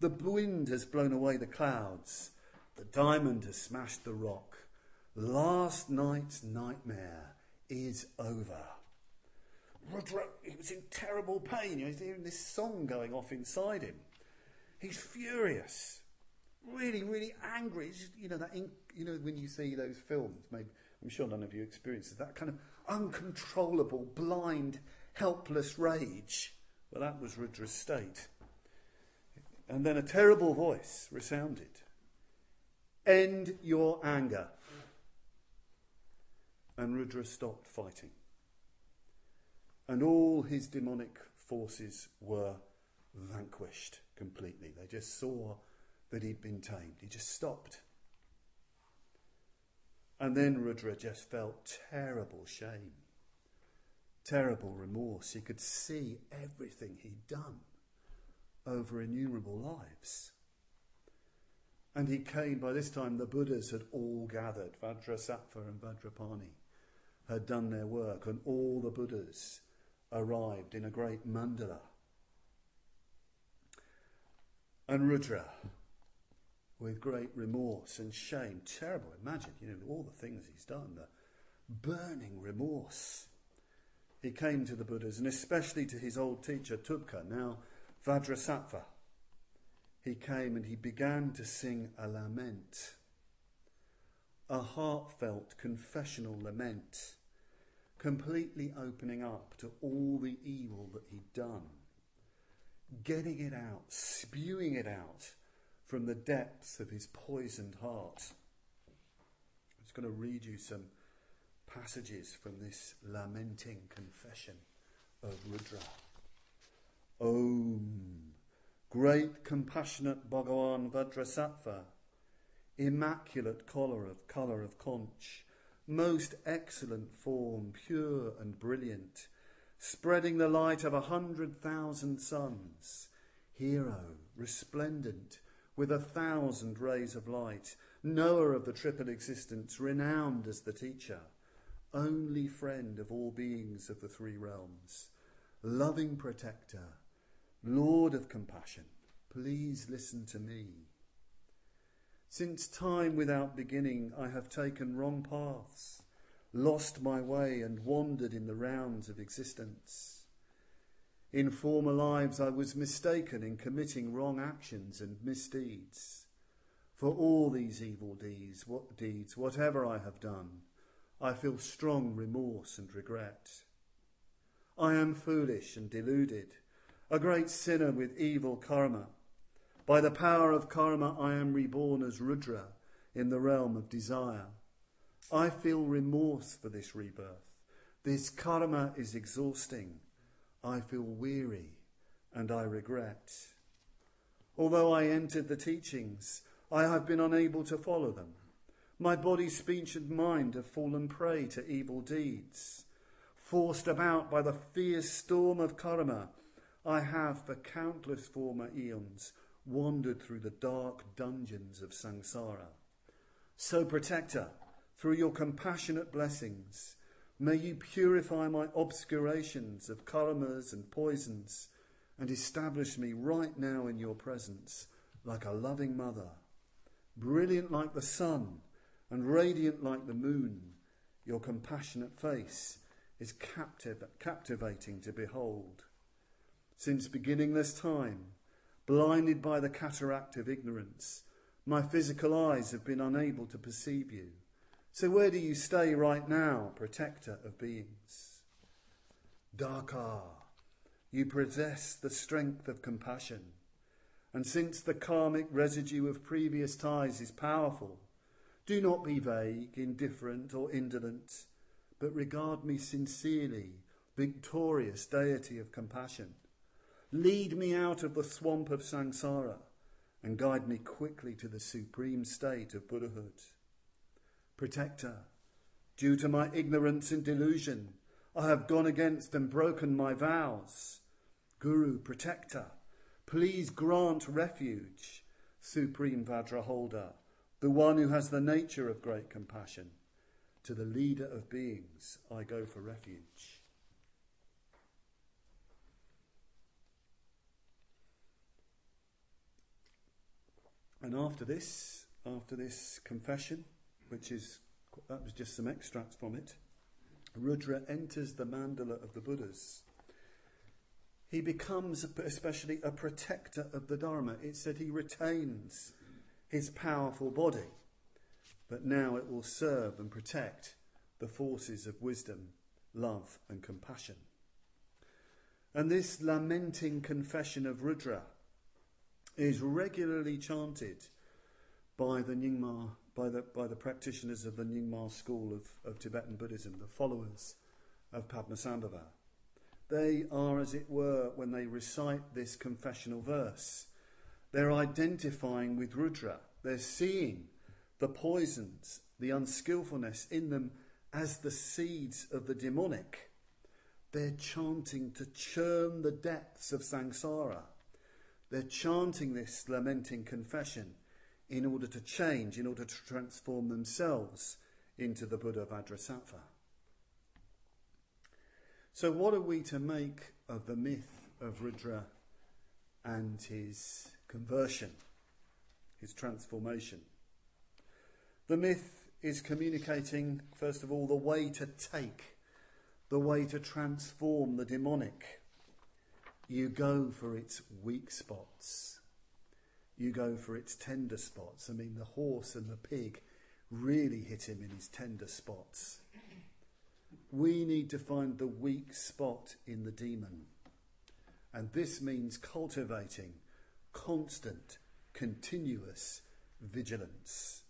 The wind has blown away the clouds, the diamond has smashed the rock. Last night's nightmare is over. Rudra, he was in terrible pain. He's hearing this song going off inside him. He's furious really, really angry. Just, you know that, in, you know when you see those films, maybe I'm sure none of you experiences that kind of uncontrollable, blind, helpless rage. Well, that was Rudra's state. And then a terrible voice resounded. End your anger. And Rudra stopped fighting. And all his demonic forces were vanquished completely. They just saw that he'd been tamed. He just stopped. And then Rudra just felt terrible shame. terrible remorse. He could see everything he'd done over innumerable lives. And he came, by this time, the Buddhas had all gathered. Vajrasattva and Vajrapani had done their work, and all the Buddhas arrived in a great mandala. And Rudra, with great remorse and shame, terrible, imagine, you know, all the things he's done, the burning remorse. He came to the Buddhas, and especially to his old teacher, Tubka, now Vajrasattva. He came and he began to sing a lament, a heartfelt confessional lament, completely opening up to all the evil that he'd done, getting it out, spewing it out from the depths of his poisoned heart. I'm just going to read you some passages from this lamenting confession of Rudra. Om great compassionate Bhagavan Vajrasattva, immaculate colour of, colour of conch, most excellent form, pure and brilliant, spreading the light of a hundred thousand suns, hero, resplendent, with a thousand rays of light, knower of the triple existence, renowned as the teacher, only friend of all beings of the three realms, loving protector, Lord of compassion, please listen to me. Since time without beginning, I have taken wrong paths, lost my way, and wandered in the rounds of existence. In former lives, I was mistaken in committing wrong actions and misdeeds. For all these evil deeds, what deeds, whatever I have done, I feel strong remorse and regret. I am foolish and deluded a great sinner with evil karma. By the power of karma, I am reborn as Rudra in the realm of desire. I feel remorse for this rebirth. This karma is exhausting. I feel weary and I regret. Although I entered the teachings, I have been unable to follow them. My body, speech, and mind have fallen prey to evil deeds. Forced about by the fierce storm of karma, I have for countless former eons wandered through the dark dungeons of samsara. So, Protector, through your compassionate blessings, may you purify my obscurations of karmas and poisons and establish me right now in your presence like a loving mother. Brilliant like the sun and radiant like the moon, your compassionate face is captiv- captivating to behold since beginning this time, blinded by the cataract of ignorance. My physical eyes have been unable to perceive you. So, where do you stay right now, protector of beings? Dakar, you possess the strength of compassion. And since the karmic residue of previous ties is powerful, do not be vague, indifferent, or indolent, but regard me sincerely, victorious deity of compassion Lead me out of the swamp of samsara and guide me quickly to the supreme state of Buddhahood. Protector, due to my ignorance and delusion, I have gone against and broken my vows. Guru, protector, please grant refuge. Supreme Vajra holder, the one who has the nature of great compassion. To the leader of beings, I go for refuge. And after this, after this confession, which is that was just some extracts from it, Rudra enters the mandala of the Buddhas. He becomes especially a protector of the Dharma. It said he retains his powerful body, but now it will serve and protect the forces of wisdom, love, and compassion. And this lamenting confession of Rudra is regularly chanted by the Nyingma, by the, by the practitioners of the Nyingma school of, of Tibetan Buddhism, the followers of Padmasambhava. They are, as it were, when they recite this confessional verse, they're identifying with Rudra. They're seeing the poisons, the unskillfulness in them as the seeds of the demonic. They're chanting to churn the depths of samsara. They're chanting this lamenting confession in order to change, in order to transform themselves into the Buddha Vajrasattva. So, what are we to make of the myth of Rudra and his conversion, his transformation? The myth is communicating, first of all, the way to take, the way to transform the demonic. You go for its weak spots. You go for its tender spots. I mean, the horse and the pig really hit him in his tender spots. We need to find the weak spot in the demon. And this means cultivating constant, continuous vigilance.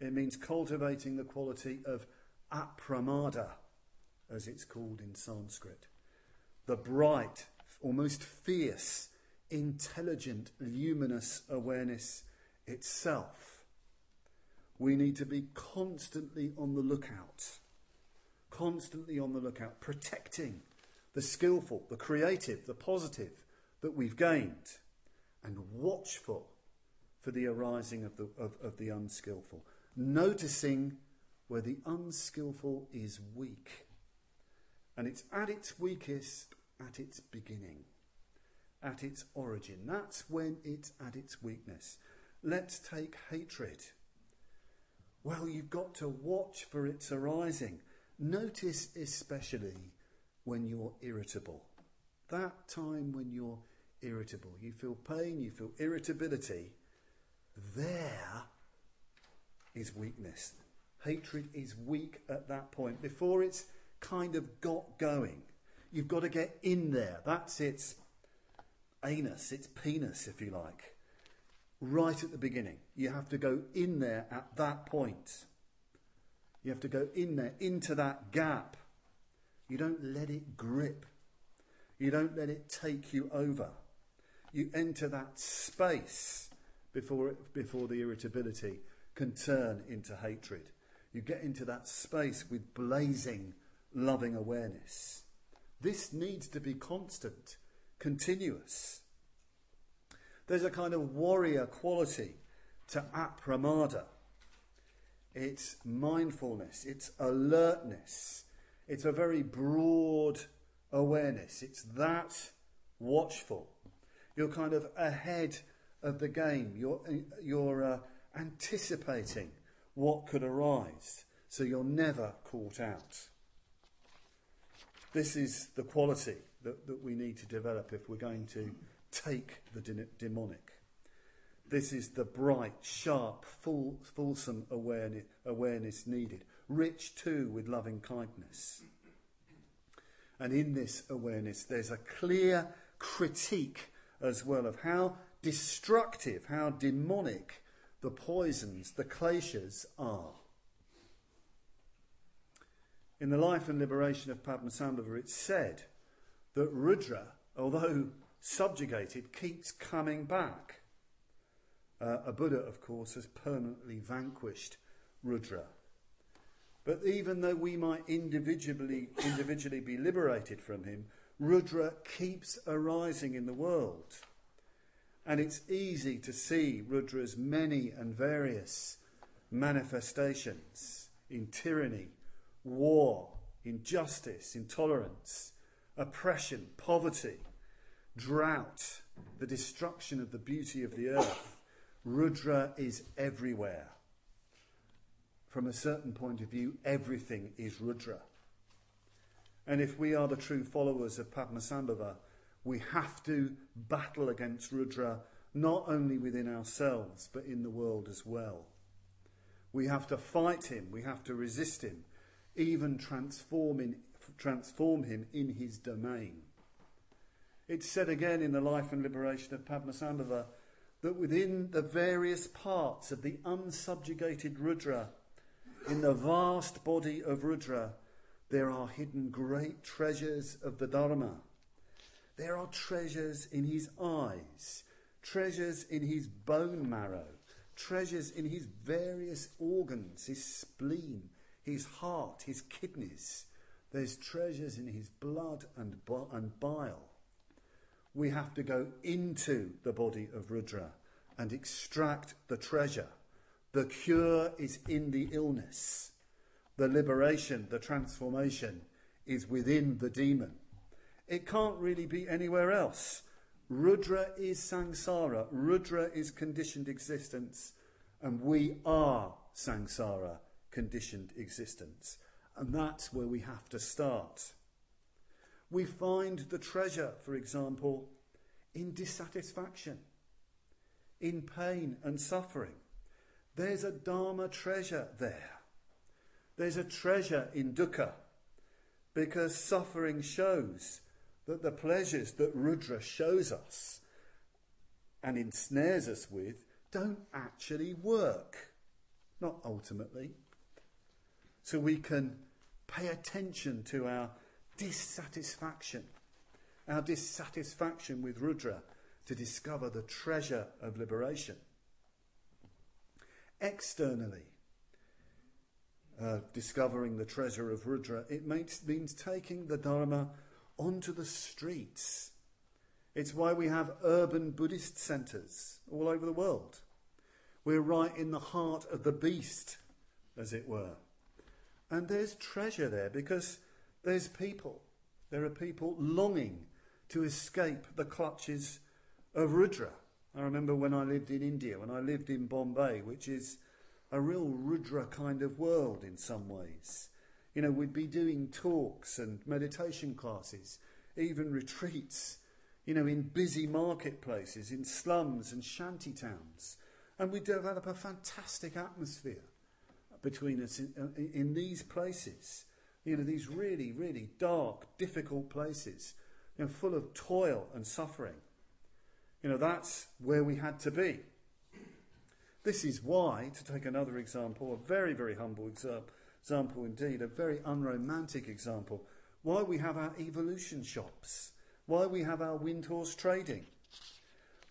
It means cultivating the quality of apramada, as it's called in Sanskrit. The bright, almost fierce, intelligent, luminous awareness itself. We need to be constantly on the lookout, constantly on the lookout, protecting the skillful, the creative, the positive that we've gained, and watchful for the arising of the, of, of the unskillful noticing where the unskillful is weak. And it's at its weakest at its beginning, at its origin. That's when it's at its weakness. Let's take hatred. Well, you've got to watch for its arising. Notice especially when you're irritable. That time when you're irritable, you feel pain, you feel irritability. There is weakness. Hatred is weak at that point. Before it's kind of got going, you've got to get in there. That's its anus, its penis, if you like. Right at the beginning. You have to go in there at that point. You have to go in there, into that gap. You don't let it grip. You don't let it take you over. You enter that space before, it, before the irritability can turn into hatred. You get into that space with blazing, loving awareness. This needs to be constant, continuous. There's a kind of warrior quality to apramada. It's mindfulness, it's alertness, it's a very broad awareness. It's that watchful. You're kind of ahead of the game. You're, you're uh, anticipating what could arise, so you're never caught out. This is the quality that, that we need to develop if we're going to take the de- demonic. This is the bright, sharp, full, fulsome awareness, awareness needed, rich too with loving kindness. And in this awareness, there's a clear critique as well of how destructive, how demonic the poisons, the kleshas are. In the life and liberation of Padmasambhava, it's said that Rudra, although subjugated, keeps coming back. Uh, a Buddha, of course, has permanently vanquished Rudra. But even though we might individually, individually be liberated from him, Rudra keeps arising in the world. And it's easy to see Rudra's many and various manifestations in tyranny, war, injustice, intolerance, oppression, poverty, drought, the destruction of the beauty of the earth. Rudra is everywhere. From a certain point of view, everything is Rudra. And if we are the true followers of Padmasambhava, we have to battle against Rudra not only within ourselves, but in the world as well. We have to fight him, we have to resist him, even transform, in, transform him in his domain. It's said again in the life and liberation of Padmasambhava that within the various parts of the unsubjugated Rudra, in the vast body of Rudra, there are hidden great treasures of the Dharma there are treasures in his eyes, treasures in his bone marrow, treasures in his various organs, his spleen, his heart, his kidneys. There's treasures in his blood and, and bile. We have to go into the body of Rudra and extract the treasure. The cure is in the illness. The liberation, the transformation is within the demon. It can't really be anywhere else. Rudra is samsara, Rudra is conditioned existence, and we are samsara, conditioned existence. And that's where we have to start. We find the treasure, for example, in dissatisfaction, in pain and suffering. There's a Dharma treasure there. There's a treasure in dukkha because suffering shows that the pleasures that Rudra shows us and ensnares us with don't actually work. Not ultimately. So we can pay attention to our dissatisfaction, our dissatisfaction with Rudra to discover the treasure of liberation. Externally, uh, discovering the treasure of Rudra, it makes, means taking the Dharma onto the streets. It's why we have urban Buddhist centres all over the world. We're right in the heart of the beast, as it were. And there's treasure there because there's people. There are people longing to escape the clutches of Rudra. I remember when I lived in India, when I lived in Bombay, which is a real Rudra kind of world in some ways. You know, we'd be doing talks and meditation classes, even retreats, you know, in busy marketplaces, in slums and shanty towns. And we develop a fantastic atmosphere between us uh, in, in these places. You know, these really, really dark, difficult places, you know, full of toil and suffering. You know, that's where we had to be. This is why, to take another example, a very, very humble example, example indeed, a very unromantic example, why we have our evolution shops, why we have our Windhorse trading.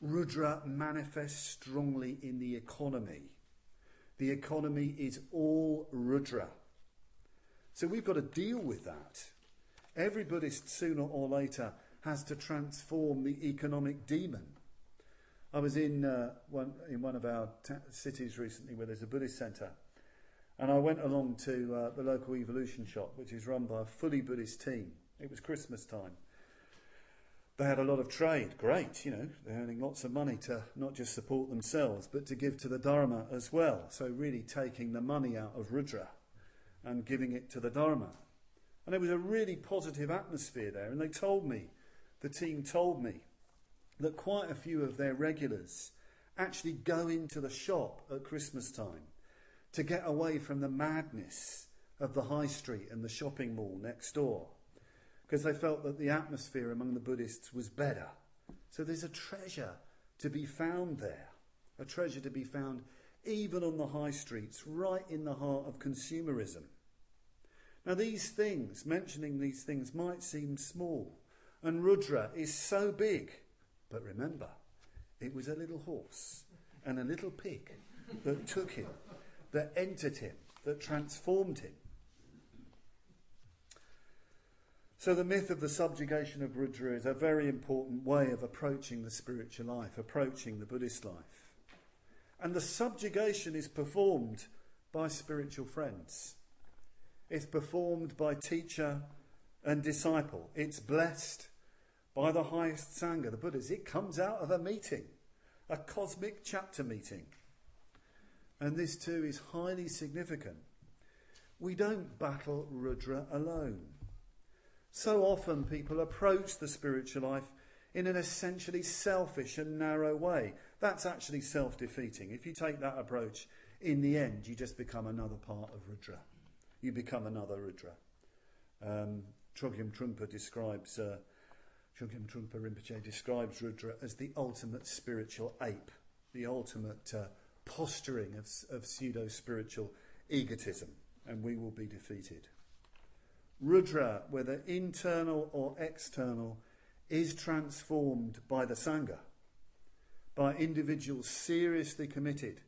Rudra manifests strongly in the economy. The economy is all Rudra. So we've got to deal with that. Every Buddhist, sooner or later, has to transform the economic demon. I was in, uh, one, in one of our cities recently where there's a Buddhist centre, and I went along to uh, the local evolution shop, which is run by a fully Buddhist team. It was Christmas time. They had a lot of trade, great, you know, they're earning lots of money to not just support themselves, but to give to the Dharma as well. So, really taking the money out of Rudra and giving it to the Dharma. And it was a really positive atmosphere there, and they told me, the team told me, that quite a few of their regulars actually go into the shop at Christmas time to get away from the madness of the high street and the shopping mall next door because they felt that the atmosphere among the Buddhists was better. So there's a treasure to be found there, a treasure to be found even on the high streets, right in the heart of consumerism. Now, these things, mentioning these things, might seem small, and Rudra is so big. But remember, it was a little horse and a little pig that took him that entered him, that transformed him. So, the myth of the subjugation of Rudra is a very important way of approaching the spiritual life, approaching the Buddhist life. And the subjugation is performed by spiritual friends, it's performed by teacher and disciple, it's blessed by the highest Sangha, the Buddhas. It comes out of a meeting, a cosmic chapter meeting. And this too is highly significant. We don't battle Rudra alone. So often people approach the spiritual life in an essentially selfish and narrow way. That's actually self defeating. If you take that approach, in the end, you just become another part of Rudra. You become another Rudra. Um, Chogyam Trungpa describes, uh, Chogyam Trungpa Rinpoche describes Rudra as the ultimate spiritual ape, the ultimate uh, posturing of, of pseudo spiritual egotism, and we will be defeated. Rudra, whether internal or external, is transformed by the Sangha, by individuals seriously committed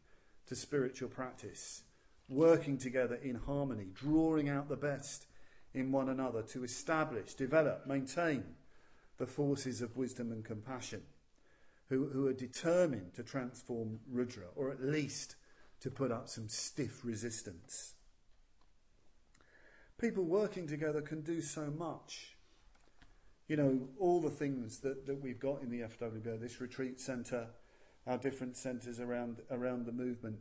to spiritual practice, working together in harmony, drawing out the best in one another to establish, develop, maintain the forces of wisdom and compassion, who, who are determined to transform Rudra, or at least to put up some stiff resistance. People working together can do so much. You know, all the things that, that we've got in the FWBO, this retreat centre, our different centres around, around the movement,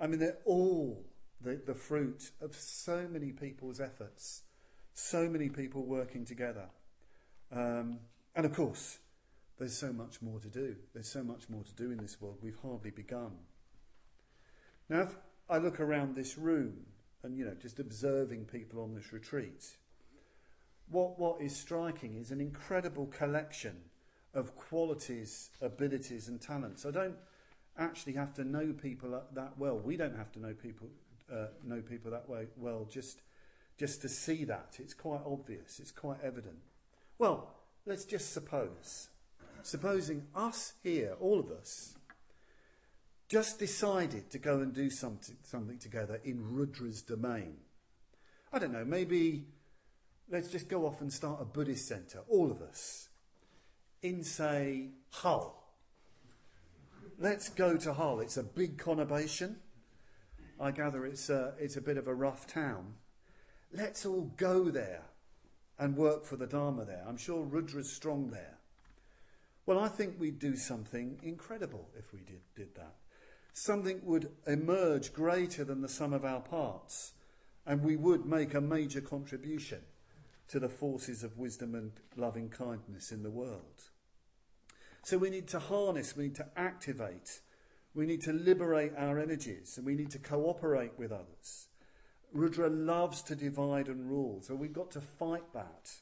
I mean, they're all the, the fruit of so many people's efforts, so many people working together. Um, and of course, there's so much more to do. There's so much more to do in this world. We've hardly begun. Now, if I look around this room and, you know, just observing people on this retreat, what, what is striking is an incredible collection of qualities, abilities, and talents. I don't actually have to know people that well. We don't have to know people uh, know people that way well just just to see that. It's quite obvious. It's quite evident. Well, let's just suppose, supposing us here, all of us, just decided to go and do something something together in Rudra's domain. I don't know. Maybe let's just go off and start a Buddhist centre, all of us, in say Hull let's go to Hull. It's a big conurbation. I gather it's a, it's a bit of a rough town. Let's all go there and work for the Dharma there. I'm sure Rudra's strong there. Well, I think we'd do something incredible if we did, did that. Something would emerge greater than the sum of our parts, and we would make a major contribution to the forces of wisdom and loving kindness in the world. So we need to harness, we need to activate, we need to liberate our energies, and we need to cooperate with others. Rudra loves to divide and rule, so we've got to fight that.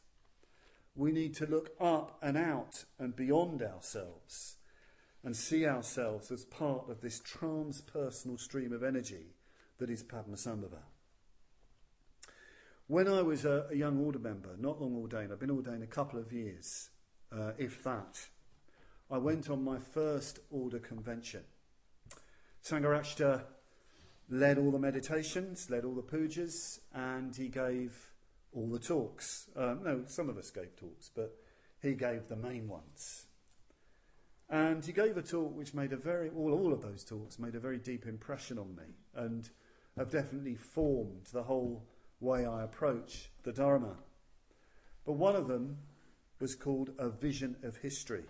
We need to look up and out and beyond ourselves and see ourselves as part of this transpersonal stream of energy that is Padmasambhava. When I was a, a, young order member, not long ordained, I've been ordained a couple of years, uh, if that. I went on my first order convention. Sangharakshita led all the meditations, led all the pujas, and he gave all the talks. Uh, no, some of us gave talks, but he gave the main ones. And he gave a talk which made a very, all, all of those talks made a very deep impression on me and have definitely formed the whole way I approach the Dharma. But one of them was called A Vision of History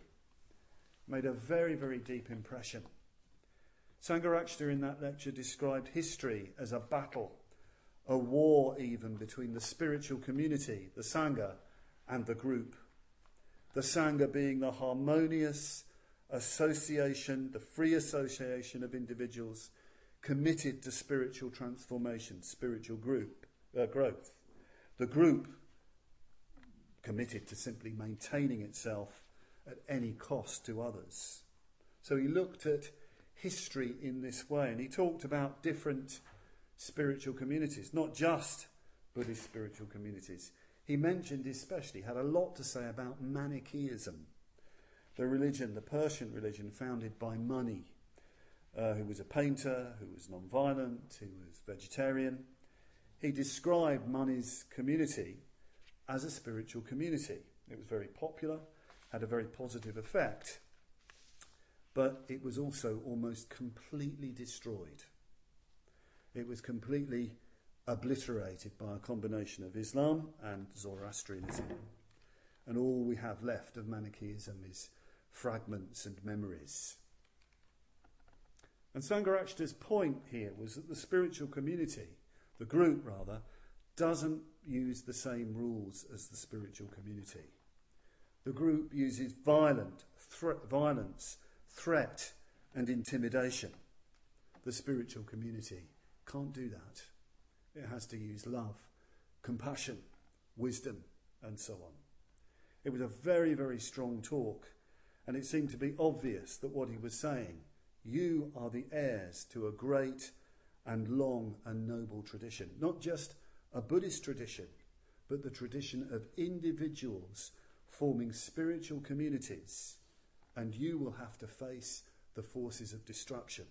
made a very, very deep impression. Sangharakshita in that lecture described history as a battle, a war even between the spiritual community, the Sangha, and the group. The Sangha being the harmonious association, the free association of individuals committed to spiritual transformation, spiritual group uh, growth. The group committed to simply maintaining itself at any cost to others. So he looked at history in this way and he talked about different spiritual communities, not just Buddhist spiritual communities. He mentioned, especially, had a lot to say about Manichaeism, the religion, the Persian religion founded by Mani, uh, who was a painter, who was non violent, who was vegetarian. He described Mani's community as a spiritual community. It was very popular, had a very positive effect, but it was also almost completely destroyed. It was completely obliterated by a combination of Islam and Zoroastrianism. And all we have left of Manichaeism is fragments and memories. And Sangharakshita's point here was that the spiritual community, the group rather, doesn't use the same rules as the spiritual community. The group uses violent, violence, threat, and intimidation. The spiritual community can't do that. It has to use love, compassion, wisdom, and so on. It was a very, very strong talk, and it seemed to be obvious that what he was saying, you are the heirs to a great and long and noble tradition, not just a Buddhist tradition, but the tradition of individuals forming spiritual communities, and you will have to face the forces of destruction.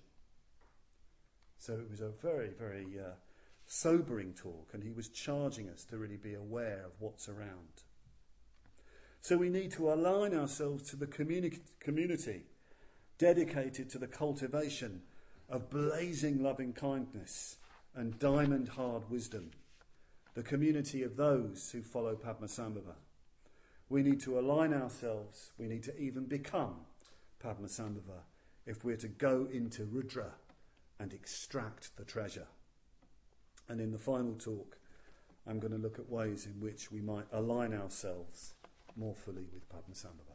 So it was a very, very uh, sobering talk, and he was charging us to really be aware of what's around. So we need to align ourselves to the communi- community dedicated to the cultivation of blazing loving kindness and diamond hard wisdom, the community of those who follow Padmasambhava. We need to align ourselves, we need to even become Padmasambhava if we're to go into Rudra and extract the treasure. And in the final talk, I'm going to look at ways in which we might align ourselves more fully with Padmasambhava. Thank you.